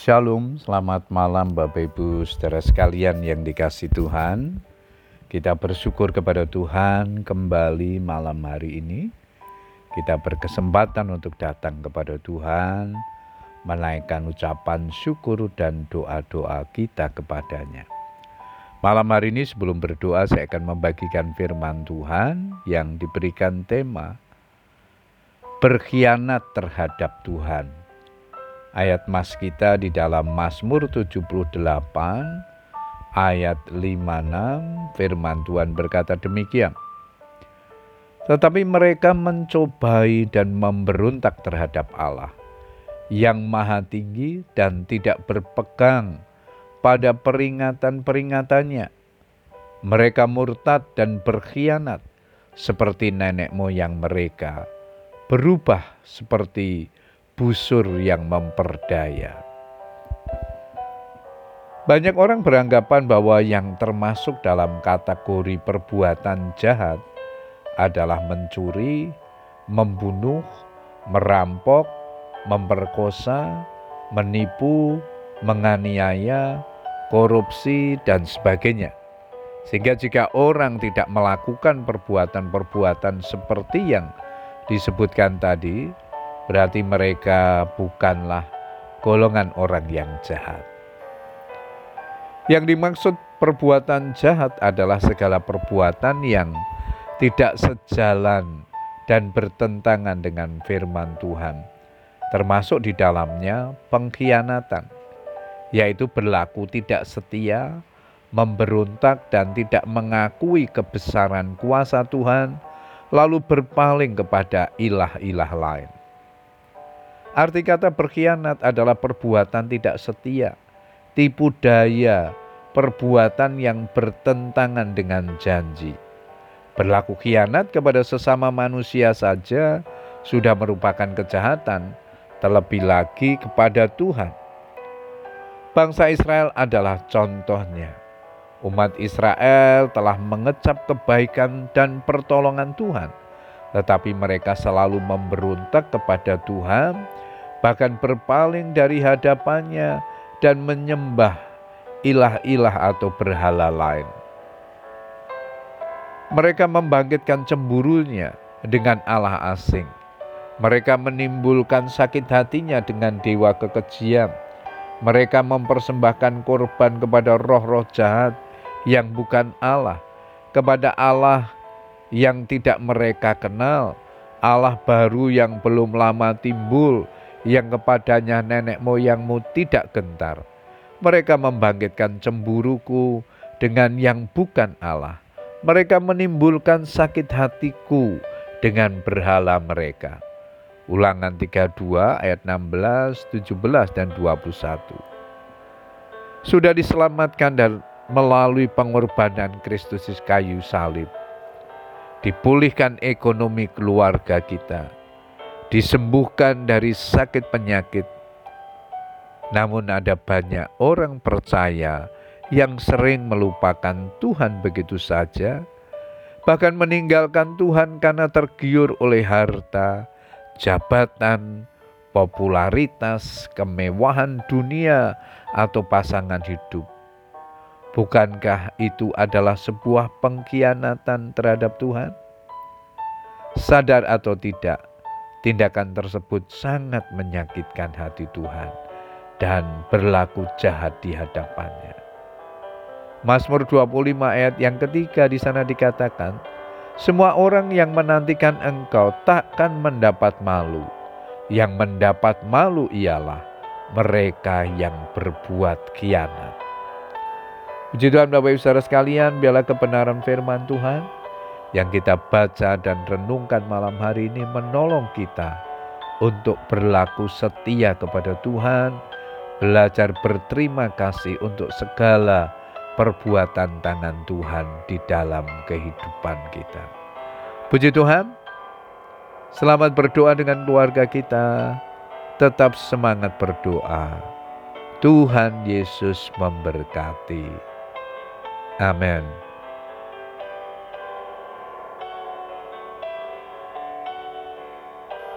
Shalom, selamat malam Bapak Ibu saudara sekalian yang dikasih Tuhan. Kita bersyukur kepada Tuhan kembali malam hari ini. Kita berkesempatan untuk datang kepada Tuhan, menaikkan ucapan syukur dan doa-doa kita kepadanya. Malam hari ini sebelum berdoa saya akan membagikan firman Tuhan yang diberikan tema berkhianat terhadap Tuhan ayat mas kita di dalam Mazmur 78 ayat 56 firman Tuhan berkata demikian. Tetapi mereka mencobai dan memberontak terhadap Allah yang maha tinggi dan tidak berpegang pada peringatan-peringatannya. Mereka murtad dan berkhianat seperti nenek moyang mereka, berubah seperti busur yang memperdaya. Banyak orang beranggapan bahwa yang termasuk dalam kategori perbuatan jahat adalah mencuri, membunuh, merampok, memperkosa, menipu, menganiaya, korupsi, dan sebagainya. Sehingga jika orang tidak melakukan perbuatan-perbuatan seperti yang disebutkan tadi, berarti mereka bukanlah golongan orang yang jahat. Yang dimaksud perbuatan jahat adalah segala perbuatan yang tidak sejalan dan bertentangan dengan firman Tuhan, termasuk di dalamnya pengkhianatan, yaitu berlaku tidak setia, memberontak, dan tidak mengakui kebesaran kuasa Tuhan, lalu berpaling kepada ilah-ilah lain. Arti kata berkhianat adalah perbuatan tidak setia, tipu daya, perbuatan yang bertentangan dengan janji. Berlaku khianat kepada sesama manusia saja sudah merupakan kejahatan, terlebih lagi kepada Tuhan. Bangsa Israel adalah contohnya. Umat Israel telah mengecap kebaikan dan pertolongan Tuhan, tetapi mereka selalu memberontak kepada Tuhan bahkan berpaling dari hadapannya dan menyembah ilah-ilah atau berhala lain. Mereka membangkitkan cemburunya dengan Allah asing. Mereka menimbulkan sakit hatinya dengan dewa kekejian. Mereka mempersembahkan korban kepada roh-roh jahat yang bukan Allah, kepada Allah yang tidak mereka kenal, Allah baru yang belum lama timbul, yang kepadanya nenek moyangmu tidak gentar. Mereka membangkitkan cemburuku dengan yang bukan Allah. Mereka menimbulkan sakit hatiku dengan berhala mereka. Ulangan 32 ayat 16, 17 dan 21. Sudah diselamatkan dan melalui pengorbanan Kristus kayu salib. Dipulihkan ekonomi keluarga kita disembuhkan dari sakit penyakit. Namun, ada banyak orang percaya yang sering melupakan Tuhan begitu saja, bahkan meninggalkan Tuhan karena tergiur oleh harta, jabatan, popularitas, kemewahan dunia, atau pasangan hidup. Bukankah itu adalah sebuah pengkhianatan terhadap Tuhan? Sadar atau tidak, Tindakan tersebut sangat menyakitkan hati Tuhan dan berlaku jahat di hadapannya. Mazmur 25 ayat yang ketiga di sana dikatakan, semua orang yang menantikan engkau takkan mendapat malu. Yang mendapat malu ialah mereka yang berbuat kianat. Puji Tuhan Bapak Ibu Saudara sekalian, biarlah kebenaran firman Tuhan yang kita baca dan renungkan malam hari ini menolong kita untuk berlaku setia kepada Tuhan, belajar berterima kasih untuk segala perbuatan tangan Tuhan di dalam kehidupan kita. Puji Tuhan, selamat berdoa dengan keluarga kita, tetap semangat berdoa. Tuhan Yesus memberkati. Amin.